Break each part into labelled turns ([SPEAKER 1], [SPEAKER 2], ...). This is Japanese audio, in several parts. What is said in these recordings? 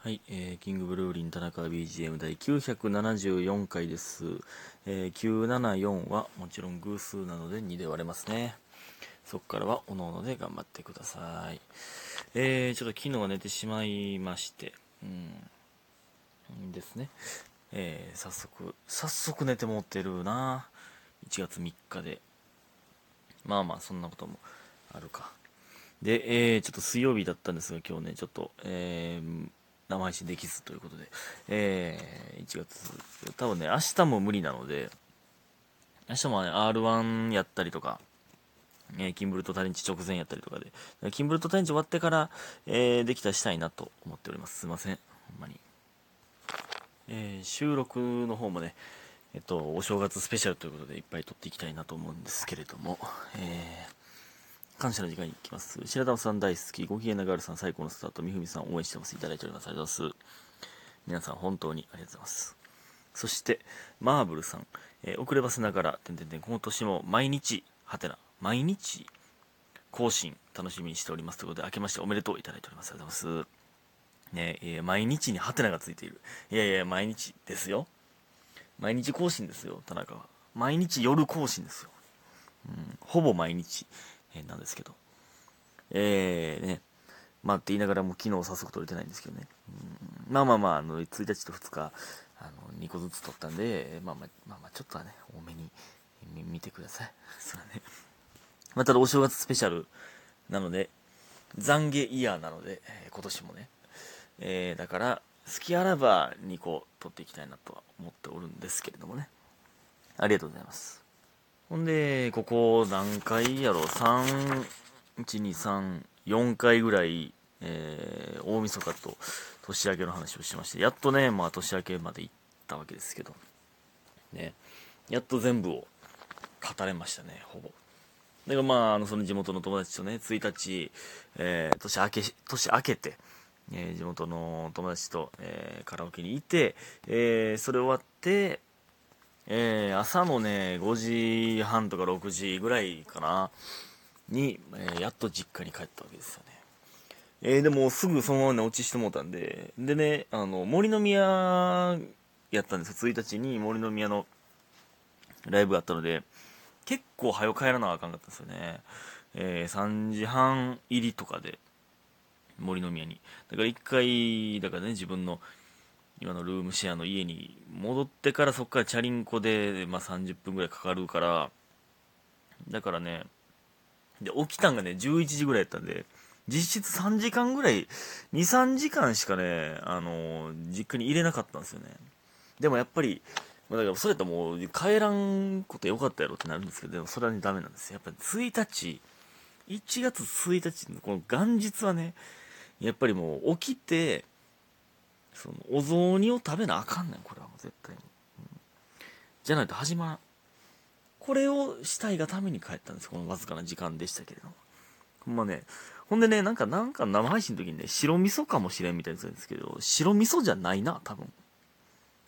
[SPEAKER 1] はい、えーキングブルーリン田中 BGM 第974回です、えー974はもちろん偶数なので2で割れますね。そこからはおのおので頑張ってください。えー、ちょっと昨日は寝てしまいましてうんですね。えー早速早速寝て持ってるな。1月3日で。まあまあそんなこともあるか。で、えー、ちょっと水曜日だったんですが、今日ね、ちょっと、えー、生配信できずということで、えー、1月、多分ね、明日も無理なので、明日もね、R1 やったりとか、えー、キンブルトタレンチ直前やったりとかで、キンブルトタレンチ終わってから、えー、できたらしたいなと思っております。すいません。ほんまに。えー、収録の方もね、えっと、お正月スペシャルということでいっぱい撮っていきたいなと思うんですけれども、えー、感謝の時間に行きます。白玉さん大好き、ご機嫌なガールさん最高のスタート、みふみさん応援してます。いただいております。ありがとうございます。皆さん本当にありがとうございます。そして、マーブルさん、えー遅ればせながら、てんてんてん、今年も毎日、はてな、毎日、更新、楽しみにしております。ということで、明けましておめでとういただいております。ありがとうございます。ねえー毎日にハテナがついている。いやいや、毎日ですよ。毎日更新ですよ、田中は。毎日夜更新ですよ。うん、ほぼ毎日、えーなんですけど。えー、ね。まあって言いながらも昨日早速撮れてないんですけどね。うん、まあまあまあ、あの、1日と2日、あの、2個ずつ撮ったんで、まあまあ、まあまあ、ちょっとはね、多めに見てください。それはね。まあ、ただお正月スペシャルなので、懺悔イヤーなので、えー今年もね。えーだから、好きあらば2個撮っていきたいなとは思っておるんですけれどもね。ありがとうございます。ほんで、ここ何回やろ ?3、1、2、3、4回ぐらい、えー大晦日と年明けの話をしまして、やっとね、まあ年明けまで行ったわけですけど、ね、やっと全部を語れましたね、ほぼ。だからまあ、あの、その地元の友達とね、1日、えー年明け、年明けて、えー地元の友達と、えーカラオケにいて、えーそれ終わって、えー朝のね、5時半とか6時ぐらいかな、に、えーやっと実家に帰ったわけですよね。えーでもすぐそのまま寝落ちしてもうたんで、でね、あの、森の宮やったんですよ。1日に森の宮のライブがあったので、結構早く帰らなあかんかったんですよね。えー3時半入りとかで、森の宮に。だから一回、だからね、自分の今のルームシェアの家に戻ってからそこからチャリンコで、まあ、30分ぐらいかかるから、だからね、で、起きたんがね、11時ぐらいやったんで、実質3時間ぐらい、2、3時間しかね、あの実家に入れなかったんですよね。でもやっぱり、まあだからそれやったらもう帰らんことよかったやろってなるんですけど、でもそれはね、ダメなんです。やっぱり1日、1月1日のこの元日はね、やっぱりもう起きて、そのお雑煮を食べなあかんねん、これはもう絶対に。うんじゃないと始まらん。これをしたいがために帰ったんです、このわずかな時間でしたけれども。ほんまね、ほんでね、なんか、なんか生配信の時にね、白味噌かもしれんみたいに言ってたんですけど、白味噌じゃないな、多分。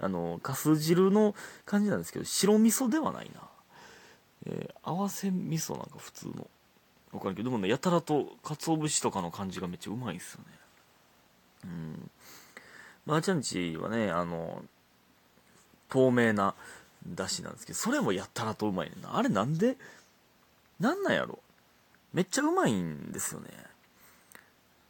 [SPEAKER 1] あの、かす汁の感じなんですけど、白味噌ではないな。えー合わせ味噌なんか普通の。わかるけど、でもね、やたらと鰹節とかの感じがめっちゃうまいんですよね。うん。まあ、ちゃんちはね、あの、透明なだしなんですけど、それもやったらとうまいねんな。あれなんで、なんなんやろ？めっちゃうまいんですよね。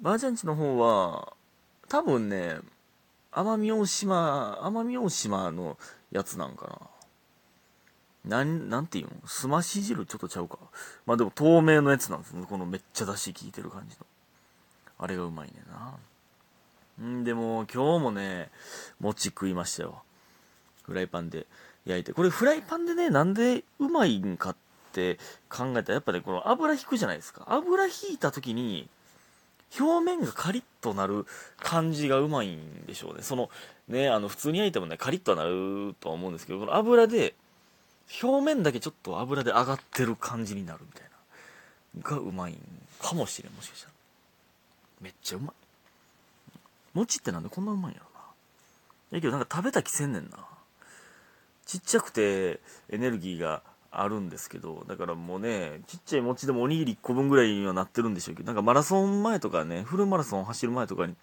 [SPEAKER 1] ばあちゃんちの方は、多分ね、奄美大島、奄美大島のやつなんかな。なん、なんていうの？すまし汁ちょっとちゃうか。まあでも透明のやつなんですね。このめっちゃ出汁効いてる感じの。あれがうまいねんな。んでも今日もね、餅食いましたよ。フライパンで焼いて。これフライパンでね、なんでうまいんかって考えたら、やっぱね、この油引くじゃないですか。油引いた時に、表面がカリッとなる感じがうまいんでしょうね。その、ね、あの、普通に焼いてもね、カリッとはなるとは思うんですけど、この油で、表面だけちょっと油で上がってる感じになるみたいな。がうまいんかもしれん、もしかしたら。めっちゃうまい。餅ってなんでこんなうまいんやろな。だけどなんか食べた気せんねんな。ちっちゃくてエネルギーがあるんですけど、だからもうね、ちっちゃい餅でもおにぎり1個分ぐらいにはなってるんでしょうけど、なんかマラソン前とかね、フルマラソン走る前とかに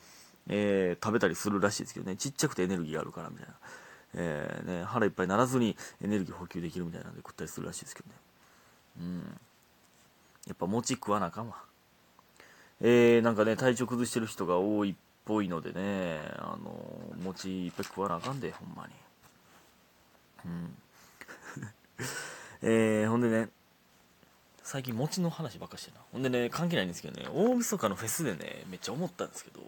[SPEAKER 1] えー、食べたりするらしいですけどね、ちっちゃくてエネルギーがあるからみたいな。えー、ね、腹いっぱいならずにエネルギー補給できるみたいなんで食ったりするらしいですけどね。うん。やっぱ餅食わなあかんわ。えー、なんかね、体調崩してる人が多いっぽいのでね、あの、餅いっぱい食わなあかんで、ほんまに。うん。えー、ほんでね、最近餅の話ばっかしてな。ほんでね、関係ないんですけどね、大晦日のフェスでね、めっちゃ思ったんですけど、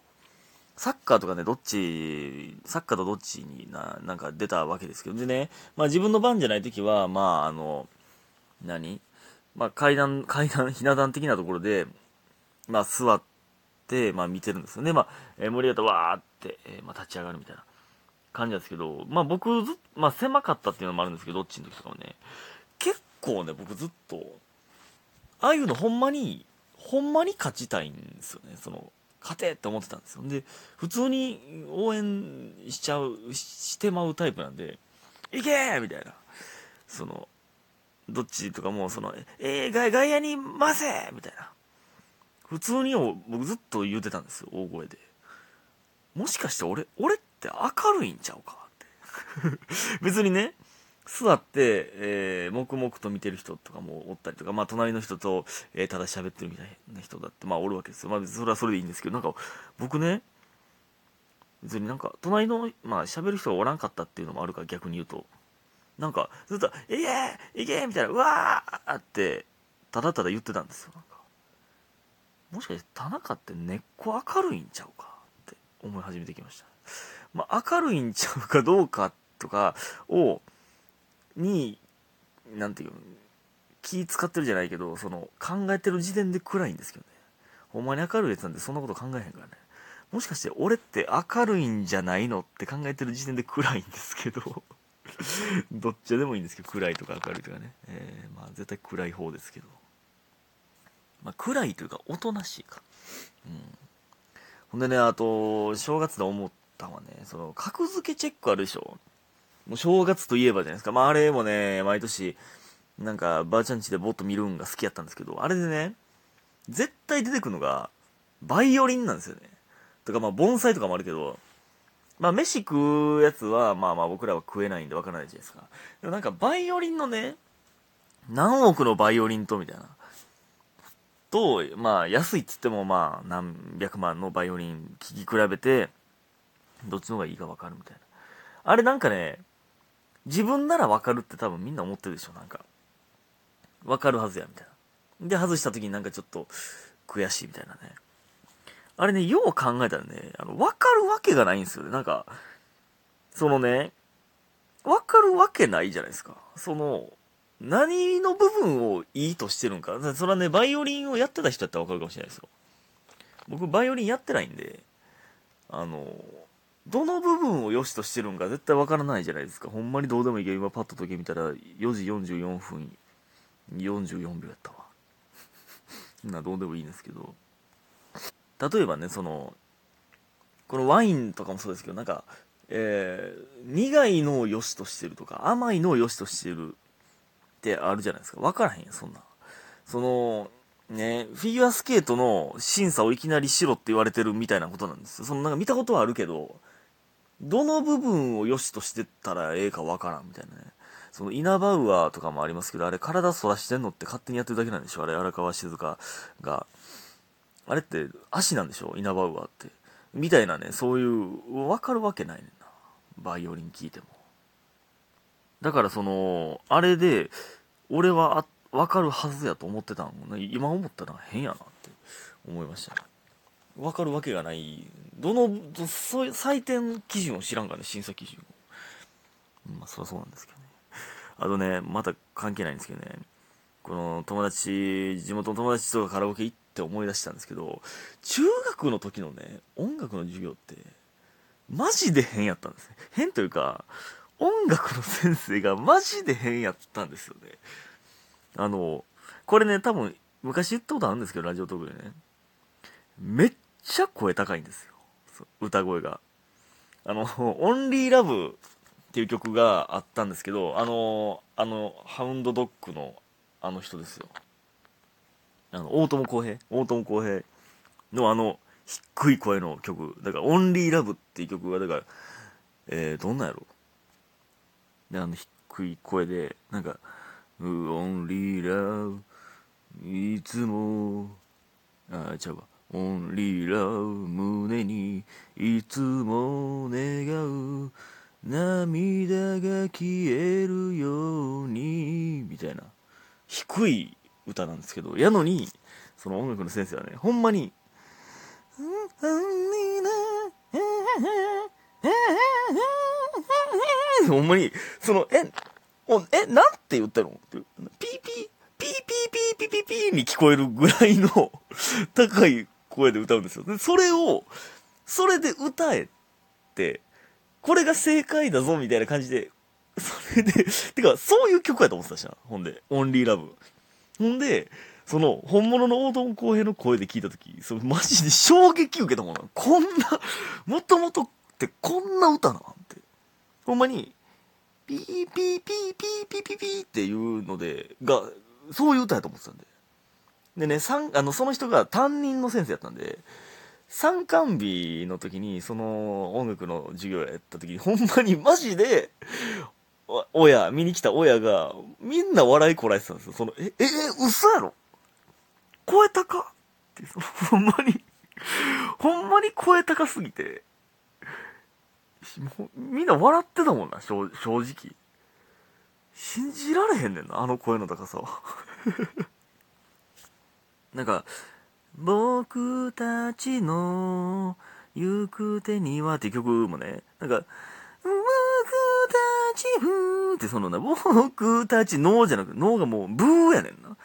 [SPEAKER 1] サッカーとかね、どっち、サッカーとどっちにな、なんか出たわけですけど、でね、まあ自分の番じゃない時は、まああの、何？まあ階段、階段、ひな壇的なところで、まあ座って、まあ見てるんですよね。まあ、えー、盛り上がったわーって、えー、まあ立ち上がるみたいな感じなんですけど、まあ僕ずまあ狭かったっていうのもあるんですけど、どっちの時とかもね、結構ね、僕ずっと、ああいうのほんまに、ほんまに勝ちたいんですよね。その、勝てって思ってたんですよ。で、普通に応援しちゃう、してまうタイプなんで、いけーみたいな。その、どっちとかも、その、えー、外外野に回せみたいな。普通に僕ずっと言うてたんですよ、大声で。もしかして俺、俺って明るいんちゃうかって。別にね、座って、えー、黙々と見てる人とかもおったりとか、まあ、隣の人と、えー、ただ喋ってるみたいな人だって、まあ、おるわけですよ。まあ、それはそれでいいんですけど、なんか、僕ね、別になんか、隣の、まあ、喋る人がおらんかったっていうのもあるから、逆に言うと。なんか、ずっと、いけーいけーみたいな、うわーって、ただただ言ってたんですよ。もしかして田中って根っこ明るいんちゃうかって思い始めてきました。まあ、明るいんちゃうかどうかとかを、に、なんていうの気使ってるじゃないけど、その、考えてる時点で暗いんですけどね。ほんまに明るいやつなんでそんなこと考えへんからね。もしかして俺って明るいんじゃないのって考えてる時点で暗いんですけど どっちでもいいんですけど、暗いとか明るいとかね。えー、まあ絶対暗い方ですけど。まあ暗いというか、おとなしいか。うん。ほんでね、あと、正月で思ったのはね、その、格付けチェックあるでしょもう正月といえばじゃないですか。まああれもね、毎年、なんか、ばあちゃんちでぼっと見るんが好きやったんですけど、あれでね、絶対出てくるのが、バイオリンなんですよね。とかまあ、盆栽とかもあるけど、まあ、飯食うやつは、まあまあ僕らは食えないんでわからないじゃないですか。でもなんか、バイオリンのね、何億のバイオリンと、みたいな。と、まあ、安いっつっても、まあ、何百万のバイオリン聴き比べて、どっちの方がいいかわかるみたいな。あれなんかね、自分ならわかるって多分みんな思ってるでしょ、なんか。わかるはずや、みたいな。で、外した時になんかちょっと悔しいみたいなね。あれね、よう考えたらね、あの、わかるわけがないんですよね。なんか、そのね、わかるわけないじゃないですか。その、何の部分をいいとしてるんか？それはね、バイオリンをやってた人やったらわかるかもしれないですよ。僕、バイオリンやってないんで、あの、どの部分を良しとしてるんか絶対わからないじゃないですか。ほんまにどうでもいいけど、今パッと時計見たら4時44分44秒やったわ。な、どうでもいいんですけど。例えばね、その、このワインとかもそうですけど、なんか、えー、苦いのを良しとしてるとか、甘いのを良しとしてるってあるじゃないですか。わからへんよ、そんな。その、ね、フィギュアスケートの審査をいきなりしろって言われてるみたいなことなんですよ。そのなんか見たことはあるけど、どの部分を良しとしてたらええかわからんみたいなね。そのイナバウアーとかもありますけど、あれ体反らしてんのって勝手にやってるだけなんでしょあれ荒川静香が。あれって足なんでしょイナバウアーって。みたいなね、そういう、わかるわけないねんな。バイオリン聞いても。だからその、あれで、俺はあわかるはずやと思ってたのね。今思ったら変やなって思いましたね。わかるわけがない。どの、そういう採点基準を知らんからね、審査基準を。まあ、そりゃそうなんですけどね。あとね、また関係ないんですけどね。この友達、地元の友達とカラオケ行って思い出したんですけど、中学の時のね、音楽の授業って、マジで変やったんですね。変というか、音楽の先生がマジで変やったんですよね。あの、これね、多分、昔言ったことあるんですけど、ラジオトークでね。めっちゃ声高いんですよ。歌声が。あの、オンリーラブっていう曲があったんですけど、あの、あの、ハウンドドッグのあの人ですよ。あの、大友康平大友康平のあの、低い声の曲。だから、オンリーラブっていう曲が、だから、えー、どんなんやろで、あの、低い声で、なんか、オンリーラブ、いつも、あ、ちゃうわ。オンリーラブ、胸に、いつも願う、涙が消えるように、みたいな、低い歌なんですけど、やのに、その音楽の先生はね、ほんまに、ほんまに、その、え、おえ、なんて言ったの？ってピーピー、ピーピーピーピーピーピーに聞こえるぐらいの 高い声で歌うんですよ。で、それを、それで歌えって、これが正解だぞみたいな感じで、それで、てか、そういう曲やと思ってたしな。ほんで、 Only Love。ほんで、その、本物の大友康平の声で聞いたとき、そのマジで衝撃受けたもんな。こんな、もともとってこんな歌なんて。ほんまに、ピーピーピーピーピーピーピーっていうので、が、そういう歌やと思ってたんで。でね、あの、その人が担任の先生やったんで、参観日の時に、その音楽の授業やった時に、ほんまにマジで、親、見に来た親が、みんな笑いこらえてたんですよ。その、え、え、嘘やろ声高って、ほんまにほんまに声高すぎて、もうみんな笑ってたもんな、正直。信じられへんねんな、あの声の高さは。なんか、僕たちの行く手にはって曲もね、なんか、僕たちふーってそのな、僕たちのじゃなくて、のがもうブーやねんな。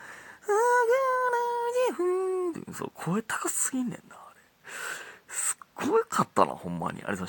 [SPEAKER 1] ふーって、そう、声高すぎんねんな、あれ。すっごいかったな、ほんまに。あれさ、